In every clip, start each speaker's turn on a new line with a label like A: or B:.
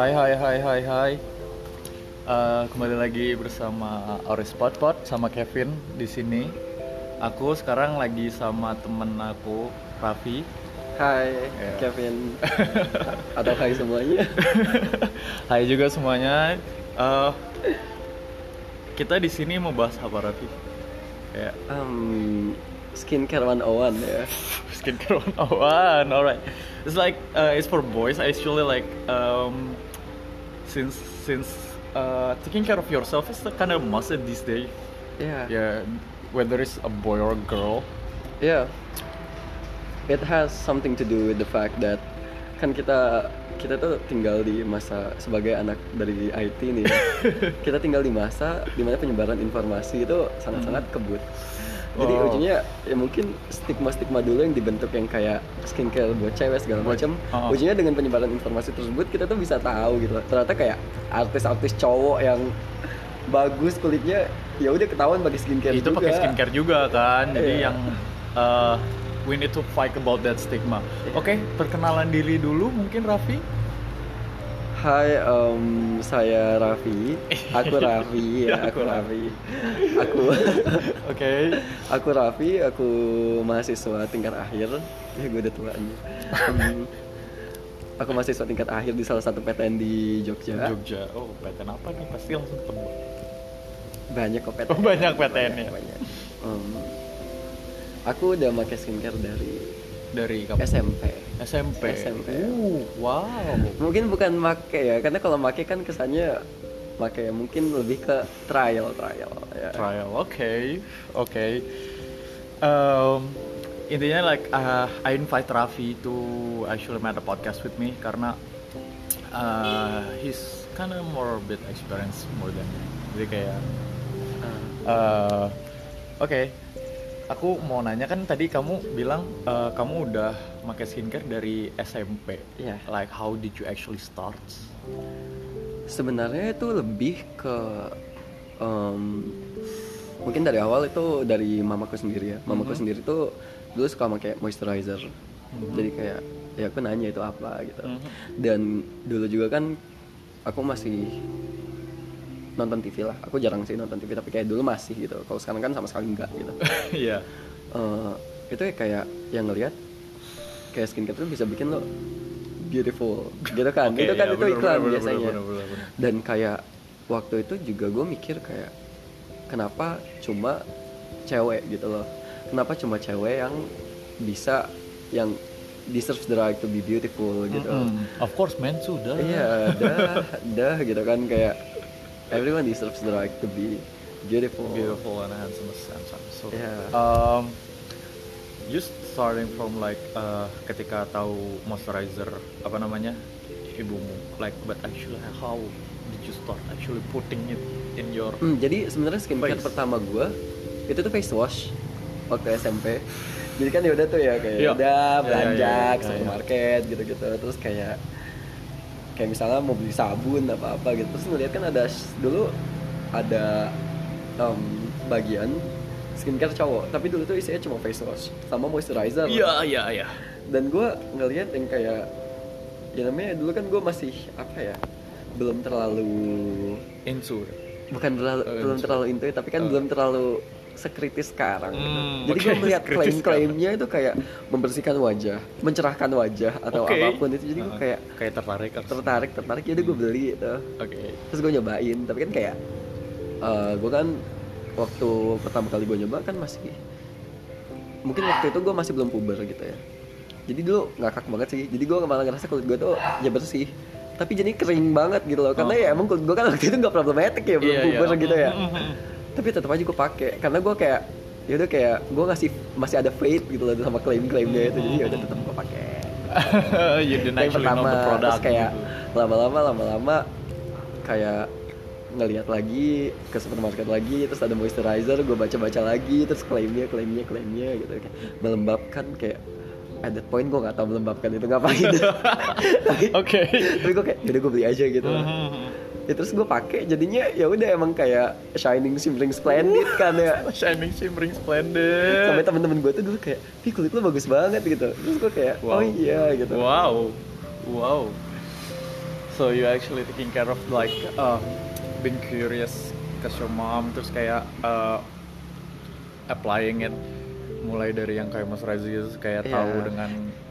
A: Hai hai hai hai hai. Eh, kembali lagi bersama Auris Pot sama Kevin di sini. Aku sekarang lagi sama temen aku Raffi.
B: Hai,
A: Ya.
B: Kevin. Atau hai semuanya.
A: Hai juga semuanya. Eh, kita di sini mau bahas apa Raffi? Ya,
B: Um, skincare 101 ya.
A: skincare 101. Alright. It's like uh, it's for boys. Actually, like um, since since uh, taking care of yourself is kind of must these days.
B: Ya.
A: Yeah, whether it's a boy or a girl.
B: Ya. It has something to do with the fact that kan kita kita tuh tinggal di masa sebagai anak dari IT nih. ya. kita tinggal di masa di mana penyebaran informasi itu sangat-sangat kebut. Jadi
A: Wow.
B: ujungnya ya mungkin stigma-stigma dulu yang dibentuk yang kayak skincare buat cewek segala macam.
A: oh.
B: Ujungnya dengan penyebaran informasi tersebut kita tuh bisa tahu gitu. Ternyata kayak artis-artis cowok yang bagus kulitnya ya udah ketahuan pakai skincare
A: itu pakai skincare juga kan jadi
B: Iya.
A: yang uh, we need to fight about that stigma
B: Iya.
A: oke perkenalan diri dulu mungkin Raffi
B: Hai, em, saya Raffi. Aku Raffi ya,
A: Aku
B: aku Raffi. Aku
A: oke
B: aku Raffi, aku mahasiswa tingkat akhir. Ya gue udah tua nih. Em, aku mahasiswa tingkat akhir di salah satu PTN di Jogja.
A: Jogja oh PTN apa nih pasti langsung ketemu
B: Banyak kok PTN.
A: Oh, banyak PTN -nya.
B: Banyak. Em, aku udah pakai skincare dari
A: dari kapan
B: SMP.
A: SMP
B: SMP.
A: Uh, wow
B: Mungkin bukan make ya, karena kalau make kan kesannya make mungkin lebih ke trial trial ya.
A: trial oke oke Um, intinya like uh, I invite Raffi to actually make a podcast with me karena uh, he's kind of more bit experience more than me jadi kayak
B: Ah.
A: uh, oke aku mau nanya kan tadi kamu bilang uh, kamu udah pakai skincare dari SMP
B: Iya.
A: like how did you actually start
B: Sebenarnya itu lebih ke em, mungkin dari awal itu dari mamaku sendiri ya. Mamaku sendiri tuh dulu suka pakai moisturizer. Jadi kayak ya aku nanya itu apa gitu.
A: Mhm.
B: Dan dulu juga kan aku masih nonton TV lah. Aku jarang sih nonton TV tapi kayak dulu masih gitu. Kalau sekarang kan sama sekali enggak gitu.
A: Iya
B: Eh, itu ya kayak yang ngelihat kayak skincare tuh bisa bikin lo beautiful gitu kan
A: Oke,
B: itu kan
A: iya,
B: itu
A: bener,
B: iklan
A: bener, bener,
B: biasanya
A: bener, bener, bener.
B: dan kayak waktu itu juga gue mikir kayak kenapa cuma cewek gitu loh kenapa cuma cewek yang bisa yang deserves the right to be beautiful gitu
A: Mm-mm. of course men sudah
B: iya dah dah gitu kan kayak everyone deserves the right to be beautiful
A: beautiful and handsome handsome. So,
B: Yeah.
A: um, you starting from like uh, ketika tahu moisturizer apa namanya ibumu, like but actually how did you start actually putting it in your
B: Hmm, jadi sebenarnya skincare
A: Face.
B: pertama gue itu tuh face wash waktu SMP. Jadi kan ya udah tuh ya kayak
A: Iya.
B: udah
A: Iya,
B: belanja
A: iya, iya,
B: ke
A: iya,
B: supermarket gitu-gitu terus kayak kayak misalnya mau beli sabun apa apa gitu. Terus ngeliat kan ada dulu ada em, bagian skincare cowok. Tapi dulu tuh isinya cuma face wash sama moisturizer.
A: Iya iya iya.
B: dan gue ngeliat yang kayak ya namanya dulu kan gue masih apa ya belum terlalu
A: Into.
B: bukan terlalu,
A: Oh,
B: belum terlalu into tapi kan belum terlalu sekritis sekarang gitu.
A: Hmm,
B: jadi
A: oke,
B: gue melihat klaim-klaimnya itu kayak membersihkan wajah mencerahkan wajah atau
A: Oke.
B: apa pun itu jadi gue
A: Uh,
B: kayak
A: kayak tertarik
B: tertarik tertarik jadi gue beli itu
A: Oke.
B: terus gue nyobain tapi kan kayak eh gue kan waktu pertama kali gue nyoba kan masih mungkin waktu itu gue masih belum puber gitu ya jadi dulu ngakak banget sih jadi gue malah ngerasa kulit gue tuh ya bersih tapi jadi kering banget gitu loh karena
A: Oh.
B: ya emang kulit gue kan waktu itu nggak problematik ya belum
A: Iya, iya.
B: puber gitu ya
A: Mhm.
B: Tapi tetap aja gue pakai karena gue kayak ya udah kayak gue ngasih masih ada faith gitu loh sama klaim-klaimnya itu jadi ya udah tetap gue pakai
A: you didn't
B: yang pertama
A: the product.
B: terus kayak
A: gitu.
B: lama-lama lama-lama kayak ngelihat lagi ke supermarket lagi terus ada moisturizer gue baca-baca lagi terus klaimnya klaimnya klaimnya gitu kayak melembabkan kayak at that point gue nggak tahu melembabkan itu ngapain tapi
A: Oke.
B: tapi gue kayak yaudah gue beli aja gitu
A: Mhm.
B: Ya terus gue pakai jadinya ya udah emang kayak shining shimmering splendid kan ya
A: Shining shimmering splendid.
B: sampai temen-temen gue tuh dulu kayak ih kulit lu bagus banget gitu terus gue kayak oh
A: Wow.
B: iya gitu
A: Wow. Wow. so you actually taking care of like uh, being curious cause your mom terus kayak uh, applying it mulai dari yang kayak moisturizer kayak
B: Iya.
A: tahu dengan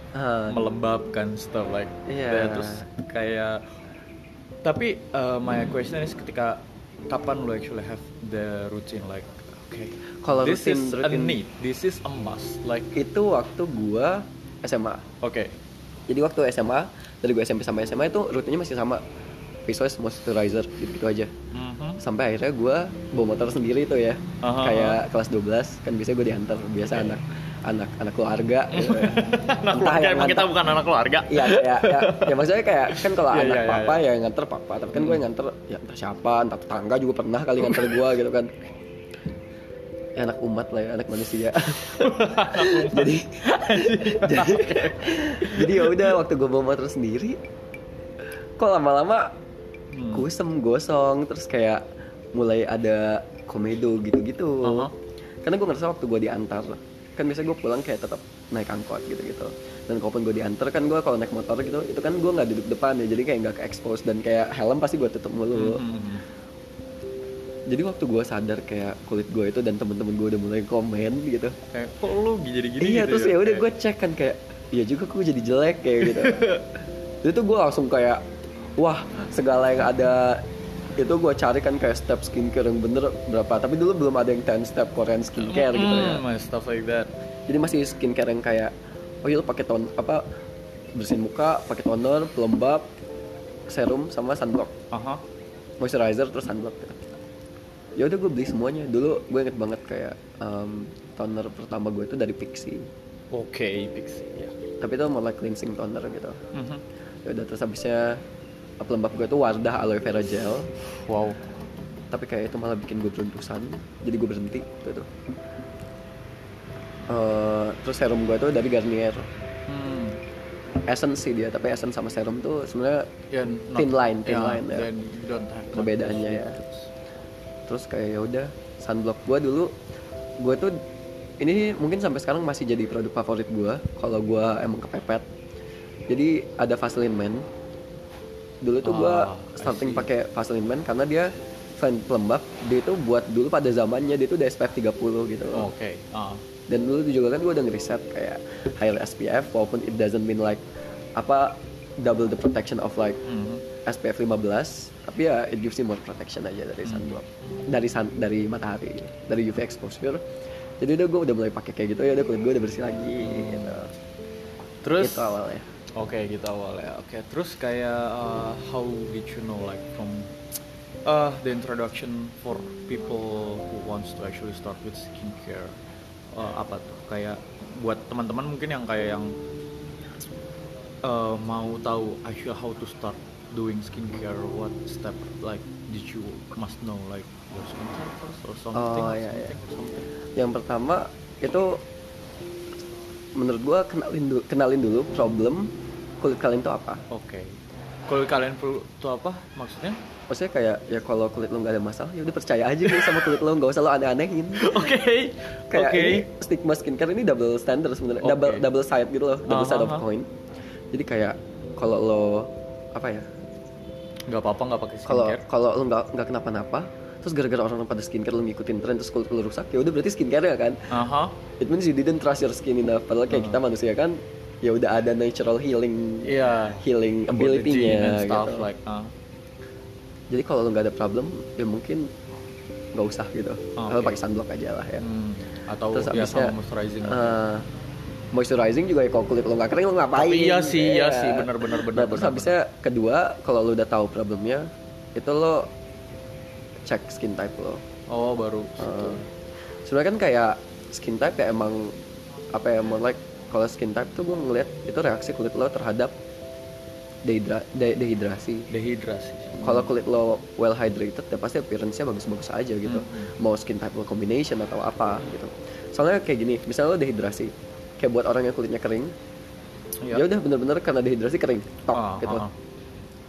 B: Ah,
A: melembabkan stuff like
B: Iya.
A: that terus kayak tapi uh, my question is ketika kapan lo actually have the routine like okay
B: Kalau
A: this is a need this is a must like
B: itu waktu gua SMA
A: oke
B: jadi waktu SMA dari gua SMP sampai SMA itu rutinnya masih sama face wash moisturizer gitu, gitu aja
A: Mhm.
B: sampai akhirnya gua bawa motor sendiri itu ya
A: Aha.
B: kayak kelas 12 kan biasanya gue diantar biasa
A: Oke.
B: anak anak anak keluarga gitu ya.
A: anak
B: Entah
A: keluarga kita bukan anak keluarga
B: Iya, ya, ya, ya maksudnya kayak kan kalau
A: Iya,
B: anak
A: iya,
B: papa
A: iya.
B: ya yang nganter papa, tapi kan gue yang nganter ya entah siapa, entah tetangga juga pernah kali nganter gue gitu kan. Ya, anak umat lah ya, anak manusia. jadi, jadi, jadi ya udah waktu gue bawa motor sendiri, kok lama-lama
A: Hmm.
B: kusem gosong, terus kayak mulai ada komedo gitu-gitu.
A: Aha.
B: Karena gue ngerasa waktu gue diantar, kan biasa gue pulang kayak tetap naik angkot gitu-gitu. Dan kalaupun gue diantar kan gue kalau naik motor gitu, itu kan gue nggak duduk depan ya, jadi kayak nggak ke expose dan kayak helm pasti gue tutup mulu.
A: Mhm.
B: Jadi waktu gue sadar kayak kulit gue itu dan temen-temen gue udah mulai komen gitu.
A: kayak kok lu jadi-gini
B: iya
A: gitu
B: terus ya udah
A: Kayak-
B: gue cek kan kayak, iya juga kok jadi jelek kayak gitu. itu gue langsung kayak, wah segala yang ada itu gue cari kan kayak step skincare yang bener berapa. Tapi dulu belum ada yang 10 step Korean skincare gitu ya.
A: Mm, stuff like that
B: Jadi masih skincare yang kayak, oh iya pakai ton apa bersihin muka, pakai toner, pelembab, serum sama sunblock,
A: aha
B: moisturizer terus sunblock. Gitu. Ya udah gue beli semuanya. Dulu gue inget banget kayak em, toner pertama gue itu dari Pixi.
A: oke pixie ya
B: Tapi itu like cleansing toner gitu.
A: Mhm.
B: Ya udah terus habisnya pelembab gue itu Wardah aloe vera gel.
A: wow
B: Tapi kayak itu malah bikin gue beruntusan. Jadi gue berhenti gitu. Eh, terus serum gue tuh dari Garnier.
A: hmm.
B: Essence sih dia, tapi Essence sama serum tuh sebenarnya
A: Ya,
B: Thin line, thin
A: yeah,
B: line, ya.
A: have much
B: Perbedaannya ya. terus kayak ya udah sunblock gua dulu gua tuh ini mungkin sampai sekarang masih jadi produk favorit gua kalau gua emang kepepet jadi ada Vaseline Man dulu tuh
A: Ah,
B: gua
A: I
B: starting pakai Vaseline Man karena dia selain pelembab dia itu buat dulu pada zamannya dia tuh udah SPF 30 gitu loh.
A: oke ah.
B: dan dulu juga kan gue udah ngeriset kayak higher SPF walaupun it doesn't mean like apa double the protection of like
A: Mhm.
B: SPF 15 tapi ya it gives you more protection aja dari sunblock dari sun, dari matahari dari UV exposure jadi udah gue udah mulai pakai kayak gitu ya udah kulit gue udah bersih lagi gitu
A: terus
B: itu awalnya
A: Oke gitu awalnya. Oke terus kayak uh, how did you know like from uh, the introduction for people who wants to actually start with skincare uh, apa tuh kayak buat teman-teman mungkin yang kayak yang uh, mau tahu actually how to start doing skincare what step like did you must know like your skincare first or something
B: Oh, iya.
A: something, something.
B: yang pertama itu menurut gue kenalin dulu kenalin dulu problem kulit kalian tuh apa
A: Oke. Kalau kalian perlu tuh apa maksudnya?
B: maksudnya kayak ya kalau kulit lo nggak ada masalah ya udah percaya aja nih sama kulit lo nggak usah lo aneh-anehin
A: Oke.
B: kayak
A: Oke.
B: ini stigma skincare ini double standard sebenarnya
A: Oke.
B: double double side gitu loh double side of
A: Aha.
B: coin jadi kayak kalau lo apa ya
A: nggak apa-apa nggak pakai
B: kalau
A: skincare.
B: kalau lo nggak nggak kenapa-napa terus gara-gara orang pada skincare lo ngikutin tren terus kulit lo rusak ya udah berarti skincare ya kan
A: Aha.
B: it means you didn't trust your skin enough padahal kayak kita manusia kan ya udah ada natural healing
A: Iya.
B: healing ability-nya gitu
A: like. ah.
B: jadi kalau lo nggak ada problem ya mungkin nggak usah gitu
A: Oh,
B: lo
A: oke.
B: pakai sunblock aja lah ya
A: Hmm. Atau
B: terus
A: ya
B: abisnya
A: sama moisturizing.
B: eh, moisturizing juga ya kalau kulit lo nggak kering lo ngapain
A: Tapi iya sih, iya
B: Iya.
A: sih, benar, benar, benar,
B: nah, terus
A: benar,
B: habisnya kedua kalau lo udah tahu problemnya itu lo cek skin type lo
A: oh baru.
B: Eh, sebenarnya kan kayak skin type ya emang apa ya more like kalau skin type tuh gue ngeliat itu reaksi kulit lo terhadap dehidra de- dehidrasi
A: Dehidrasi.
B: kalau kulit lo well hydrated ya pasti appearance-nya bagus-bagus aja gitu
A: Hmm.
B: mau skin type lo combination atau apa gitu soalnya kayak gini misalnya lo dehidrasi kayak buat orang yang kulitnya kering
A: Iya.
B: ya udah bener-bener karena dehidrasi kering tok
A: Ah,
B: gitu
A: ah.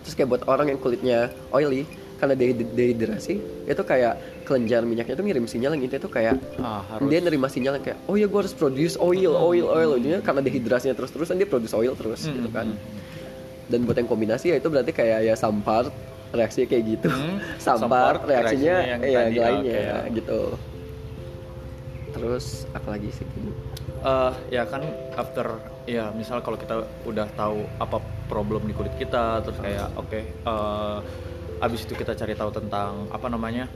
B: terus kayak buat orang yang kulitnya oily karena dehid- dehidrasi itu kayak kelenjar minyaknya tuh ngirim sinyal yang itu tuh kayak
A: Ah, harus.
B: dia nerima sinyal yang kayak oh ya gue harus produce oil oil oil. Jadinya karena dehidrasinya terus terusan dia produce oil terus
A: Hmm,
B: gitu kan.
A: hmm,
B: dan buat yang kombinasi ya itu berarti kayak ya sampar reaksi kayak gitu.
A: Hmm,
B: sampar,
A: sampar,
B: reaksinya,
A: reaksinya yang
B: ya
A: tadi,
B: lainnya
A: oke, ya.
B: gitu. Terus apa lagi sih
A: Eh, ya kan after ya misal kalau kita udah tahu apa problem di kulit kita terus kayak oke eh, abis itu kita cari tahu tentang apa namanya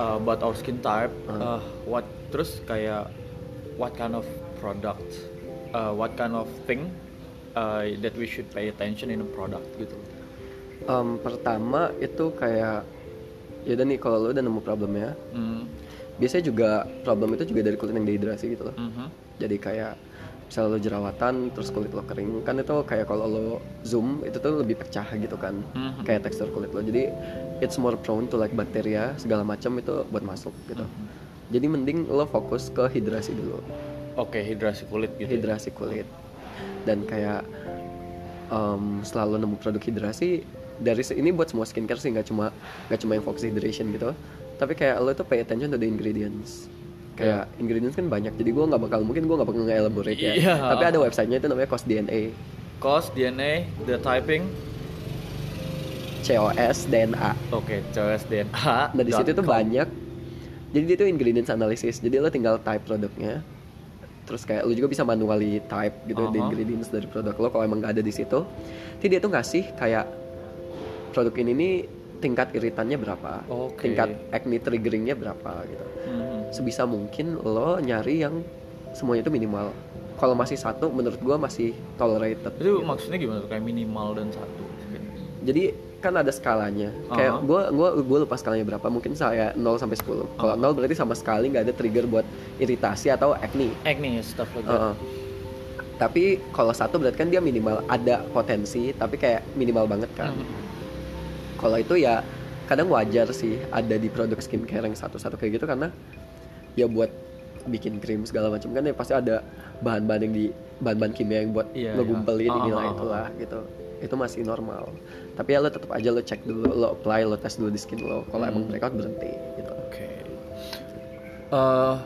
A: eh, about our skin type
B: Hmm.
A: eh, what terus kayak what kind of product eh, what kind of thing eh, that we should pay attention in a product gitu.
B: Em, pertama itu kayak ya udah nih kalau lo udah nemu problemnya
A: Hmm,
B: biasanya juga problem itu juga dari kulit yang dehidrasi gitu loh.
A: Mhm,
B: jadi kayak misalnya lo jerawatan terus kulit lo kering. Kan itu kayak kalau lo zoom itu tuh lebih pecah gitu kan
A: Mhm.
B: kayak tekstur kulit lo. Jadi it's more prone to like bakteria segala macam itu buat masuk gitu.
A: Mhm.
B: jadi mending lo fokus ke hidrasi dulu.
A: Oke hidrasi kulit gitu ya.
B: hidrasi kulit. Dan kayak em, selalu nemu produk hidrasi dari ini buat semua skincare sih nggak cuma nggak cuma yang fokus hydration gitu. Tapi kayak lo tuh pay attention to the ingredients kayak ingredients kan banyak jadi gue nggak bakal mungkin gue nggak bakal nge-elaborate ya
A: Iya.
B: tapi ada websitenya itu namanya Cost DNA
A: Cost, DNA, the typing,
B: COS DNA
A: oke, COS, DNA.
B: nah di situ tuh banyak jadi dia tuh ingredients analysis jadi lo tinggal type produknya terus kayak lo juga bisa manually type gitu the
A: Aha.
B: ingredients dari produk lo kalau emang nggak ada di situ nanti dia tuh ngasih kayak produk ini nih tingkat iritannya berapa
A: Oke.
B: tingkat acne triggeringnya berapa gitu
A: Mhm.
B: Sebisa mungkin lo nyari yang semuanya itu minimal kalau masih satu menurut gua masih tolerated
A: Itu
B: gitu.
A: maksudnya gimana tuh kayak minimal dan satu?
B: jadi kan ada skalanya kayak
A: Aha.
B: gua gua gua lupa skalanya berapa mungkin saya 0 sampai 10 kalau 0 berarti sama sekali nggak ada trigger buat iritasi atau acne
A: Acne stuff like that.
B: Heeh. tapi kalau satu berarti kan dia minimal ada potensi tapi kayak minimal banget kan
A: Mhm.
B: kalau itu ya kadang wajar sih ada di produk skincare yang satu-satu kayak gitu karena ya buat bikin krim segala macam kan ya pasti ada bahan-bahan yang di bahan-bahan kimia yang buat
A: Iya,
B: ngegumpelin
A: iya.
B: inilah
A: Ah, ah, ah.
B: itulah gitu itu masih normal tapi ya lo tetap aja lo cek dulu lo apply lo tes dulu di skin lo kalau
A: Hmm.
B: emang breakout berhenti gitu
A: Oke. Eh,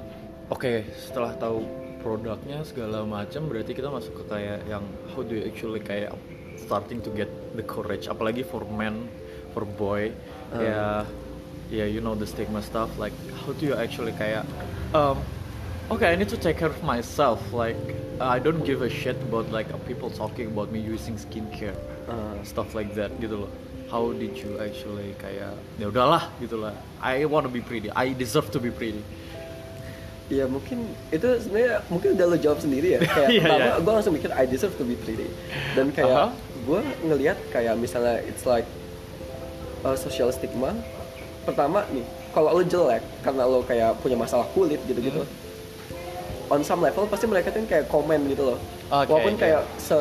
A: Oke, setelah tahu produknya segala macam, berarti kita masuk ke kayak yang how do you actually kayak starting to get the courage, apalagi for men, for boy,
B: Uh.
A: ya, ya you know the stigma stuff, like how do you actually kayak, um, okay, I need to take care of myself, like I don't give a shit about like people talking about me using skincare,
B: Uh.
A: stuff like that gitu loh. How did you actually kayak ya udahlah gitu lah. I want to be pretty. I deserve to be pretty.
B: ya mungkin itu sebenarnya mungkin udah lo jawab sendiri ya kayak
A: Iya,
B: pertama
A: iya.
B: gue langsung mikir I deserve to be pretty dan kayak gue ngelihat kayak misalnya it's like a social stigma pertama nih kalau lo jelek karena lo kayak punya masalah kulit gitu-gitu
A: Hmm.
B: on some level pasti mereka tuh kayak komen gitu loh
A: Oke,
B: walaupun
A: oke.
B: kayak se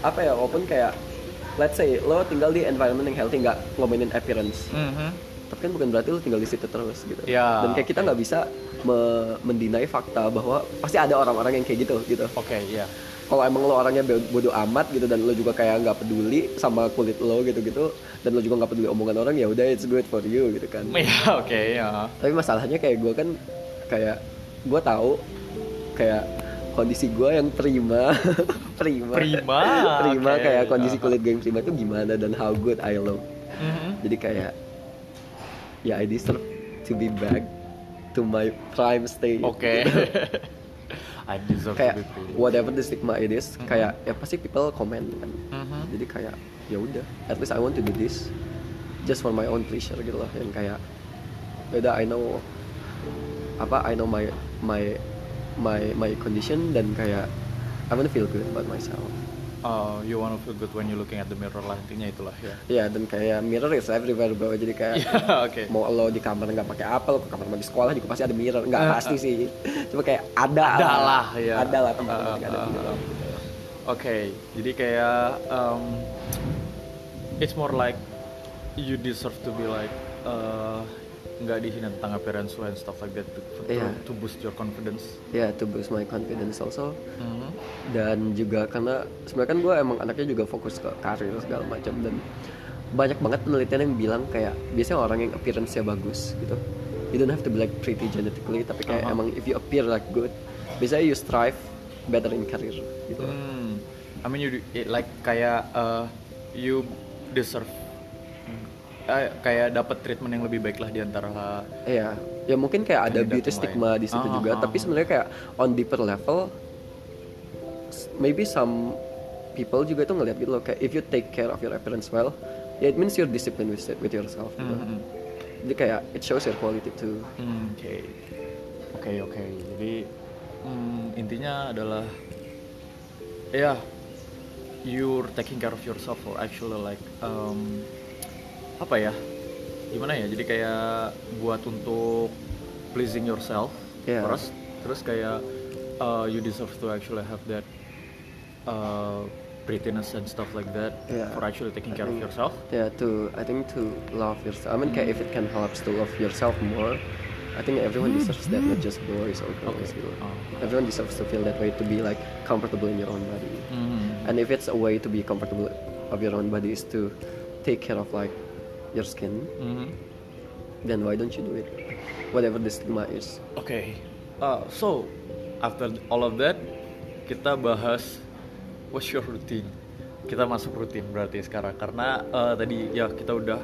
B: apa ya walaupun kayak let's say lo tinggal di environment yang healthy nggak ngomongin appearance tapi kan bukan berarti lo tinggal di situ terus gitu
A: Ya,
B: dan kayak kita nggak bisa me- mendinai fakta bahwa pasti ada orang-orang yang kayak gitu gitu
A: Oke, iya.
B: Kalau emang lo orangnya bo- bodoh amat gitu dan lo juga kayak nggak peduli sama kulit lo gitu gitu dan lo juga nggak peduli omongan orang ya udah it's good for you gitu kan.
A: Iya, oke, ya.
B: tapi masalahnya kayak gue kan kayak gue tahu kayak kondisi gue yang prima. Prima.
A: Prima,
B: prima
A: oke.
B: kayak kondisi kulit gue yang prima itu gimana dan how good I look. Jadi kayak ya I deserve to be back to my prime state.
A: Oke. I deserve
B: kayak
A: to be
B: whatever the stigma it is kayak ya pasti people comment kan.
A: Mhm.
B: jadi kayak ya udah at least I want to do this just for my own pleasure gitu loh. Yang kayak ya udah I know apa I know my my my my condition dan kayak I want to feel good about myself
A: Oh, you wanna feel good when you looking at the mirror lah intinya itulah ya.
B: ya dan kayak mirror is everywhere bro jadi kayak
A: Iya, oke.
B: mau lo di kamar nggak pakai apa lo ke kamar mandi sekolah juga pasti ada mirror nggak
A: Eh,
B: pasti sih cuma kayak ada,
A: Ada lah, ya.
B: ada lah tempat
A: Uh,
B: ada
A: uh,
B: mirror
A: uh. Oke, jadi kayak um, it's more like you deserve to be like uh, nggak di sini tentang appearance and stuff like that to, to-
B: Iya.
A: to boost your confidence.
B: ya to boost my confidence also
A: Mhm.
B: dan juga karena sebenarnya kan gue emang anaknya juga fokus ke karir segala macam dan banyak banget penelitian yang bilang kayak biasanya orang yang appearance-nya bagus gitu you don't have to be like pretty genetically tapi kayak
A: Aha.
B: emang if you appear like good biasanya you strive better in career gitu
A: Hmm. I mean you do- it like kayak uh, you deserve eh, kayak dapat treatment yang lebih baik lah di antara
B: Iya, ya mungkin kayak ada beauty stigma di situ
A: Ah,
B: juga,
A: ah,
B: tapi
A: ah.
B: sebenarnya kayak on deeper level, maybe some people juga itu ngeliat gitu loh, kayak if you take care of your appearance well, ya it means you're disciplined with with yourself. Gitu.
A: Mhm.
B: Jadi kayak it shows your quality too.
A: Hmm, Oke, oke, oke. Jadi hmm, intinya adalah ya you're taking care of yourself or actually like um, apa ya? Gimana ya? Jadi kayak buat untuk pleasing yourself
B: Yeah.
A: first, terus kayak uh, you deserve to actually have that uh, prettiness and stuff like that
B: Yeah.
A: for actually taking
B: I
A: care of yourself.
B: Yeah, to I think to love yourself. I mean, kayak if it can help to love yourself more, I think everyone deserves that, not just boys or girls.
A: Okay.
B: Gitu.
A: Oh.
B: Everyone deserves to feel that way, to be like comfortable in your own body.
A: Mhm.
B: And if it's a way to be comfortable of your own body is to take care of like your skin,
A: Mhm.
B: then why don't you do it? Whatever the stigma is.
A: Oke, uh, so after all of that, kita bahas what's your routine. Kita masuk rutin berarti sekarang karena uh, tadi ya kita udah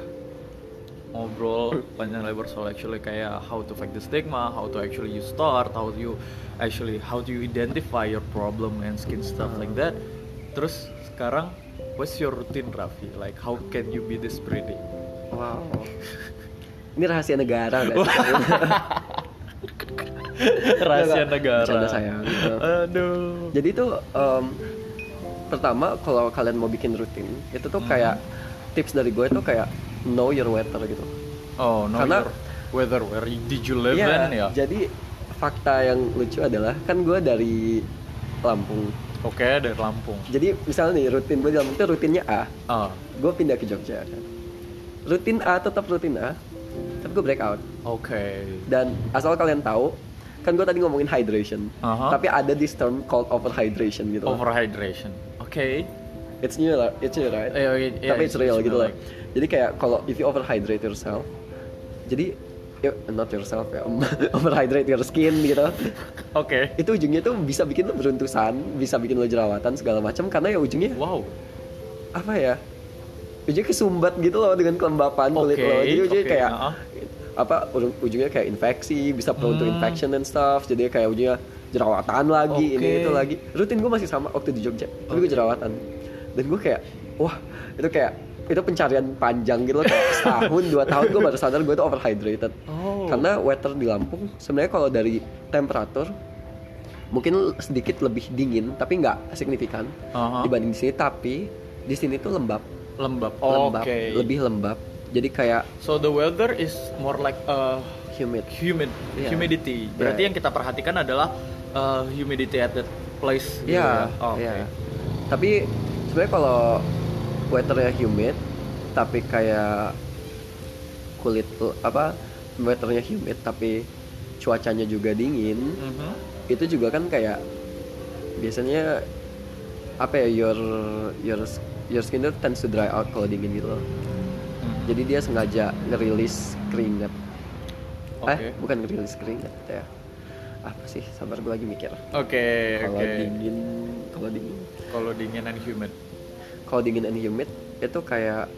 A: ngobrol panjang lebar soal actually kayak how to fight the stigma, how to actually you start, how you actually how do you identify your problem and skin stuff like that. Terus sekarang what's your routine Raffi? Like how can you be this pretty?
B: Wow. Ini rahasia negara sih?
A: Rahasia negara.
B: bercanda sayang.
A: Aduh.
B: Jadi itu em, pertama kalau kalian mau bikin rutin, itu tuh kayak tips dari gue itu kayak know your weather gitu.
A: Oh, no.
B: Karena-
A: your weather where did you live
B: Iya,
A: in ya?
B: Jadi fakta yang lucu adalah kan gue dari Lampung.
A: Oke, dari Lampung.
B: Jadi misalnya nih rutin gue di Lampung itu rutinnya A,
A: Ah,
B: gue pindah ke Jogja. kan. Rutin A tetap rutin A, tapi gue breakout.
A: oke.
B: Dan asal kalian tahu, kan gue tadi ngomongin hydration,
A: Aha.
B: tapi ada this term called overhydration gitu.
A: Overhydration. Oke.
B: It's new lah, it's new right?
A: Oh, iya, iya,
B: tapi it's real
A: it's
B: gitu loh.
A: like-
B: Jadi kayak kalau if you overhydrate yourself, jadi not yourself ya, overhydrate your skin gitu.
A: Oke.
B: Itu ujungnya tuh bisa bikin lo beruntusan, bisa bikin lo jerawatan segala macam karena ya ujungnya
A: Wow.
B: apa ya? Ujungnya kesumbat gitu loh dengan kelembapan kulit
A: Oke,
B: lo. Jadi ujungnya
A: oke,
B: kayak
A: uh-uh.
B: apa ujung- ujungnya kayak infeksi, bisa prone to
A: Hmm.
B: infection and stuff. Jadi kayak ujungnya jerawatan lagi, ini
A: Oke.
B: itu lagi. Rutin gue masih sama waktu di Jogja, tapi gue jerawatan. Dan gue kayak, wah itu kayak itu pencarian panjang gitu loh kayak setahun dua tahun gue baru sadar gue tuh overhydrated
A: Oh.
B: karena weather di Lampung sebenarnya kalau dari temperatur mungkin sedikit lebih dingin tapi nggak signifikan
A: Aha.
B: dibanding di sini tapi di sini tuh lembab
A: Lembab.
B: lembab
A: Oke.
B: lebih lembab jadi kayak
A: So the weather is more like uh,
B: humid
A: humid,
B: Iya.
A: humidity. Berarti
B: Iya.
A: yang kita perhatikan adalah uh, humidity at that place. gitu
B: Iya,
A: ya? Oh, Oke.
B: iya. Tapi sebenarnya kalau weathernya humid, tapi kayak kulit apa weathernya humid tapi cuacanya juga dingin,
A: Mhm.
B: itu juga kan kayak biasanya apa ya your your your skin tends to dry out kalau dingin gitu loh.
A: Mhm.
B: Jadi dia sengaja ngerilis keringat.
A: Oke.
B: Eh, bukan ngerilis keringat ya. Apa sih? Sabar gue lagi mikir.
A: Oke,
B: Kalau
A: oke.
B: dingin, kalau dingin
A: Kalau dingin and humid.
B: kalau dingin and humid itu kayak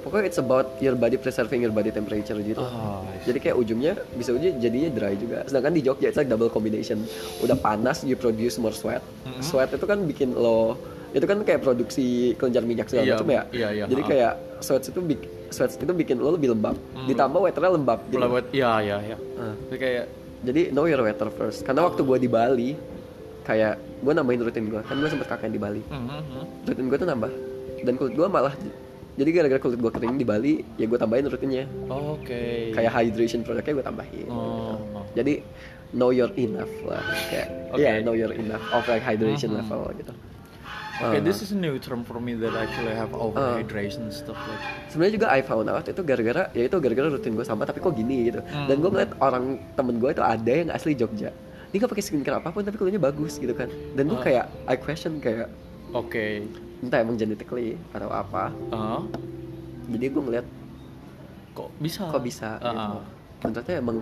B: pokoknya it's about your body preserving your body temperature gitu
A: Oh,
B: jadi kayak ujungnya bisa ujungnya jadinya dry juga sedangkan di Jogja it's like double combination udah panas you produce more sweat
A: Mhm.
B: sweat itu kan bikin lo itu kan kayak produksi kelenjar minyak segala
A: Iya,
B: macam ya
A: iya, iya,
B: jadi
A: ha.
B: kayak sweat itu bik- sweat itu bikin lo lebih lembab
A: Hmm.
B: ditambah weathernya lembab gitu
A: iya iya iya. Tapi kayak
B: jadi know your weather first karena waktu gue di Bali kayak gue nambahin rutin gue kan gue sempet kakek di Bali
A: Mhm.
B: rutin gue tuh nambah dan kulit gue malah jadi gara-gara kulit gue kering di Bali ya gue tambahin rutinnya
A: Oke.
B: kayak hydration produknya gue tambahin
A: Oh.
B: jadi know your enough lah kayak
A: Oke.
B: ya know your enough of like hydration
A: Mhm.
B: level gitu
A: Okay,
B: Uh,
A: this is a new term for me that actually have overhydration stuff like.
B: sebenarnya juga I found out itu gara-gara ya itu gara-gara rutin gue sama tapi kok gini gitu
A: Hmm.
B: dan gue ngeliat orang temen gue itu ada yang asli Jogja dia gak pakai skincare apa pun tapi kulitnya bagus gitu kan dan gue
A: Ah.
B: kayak I question kayak
A: Oke.
B: entah emang genetically atau apa
A: Ah,
B: jadi gue ngeliat
A: kok bisa?
B: kok bisa
A: Ah,
B: gitu.
A: ah.
B: Dan ternyata emang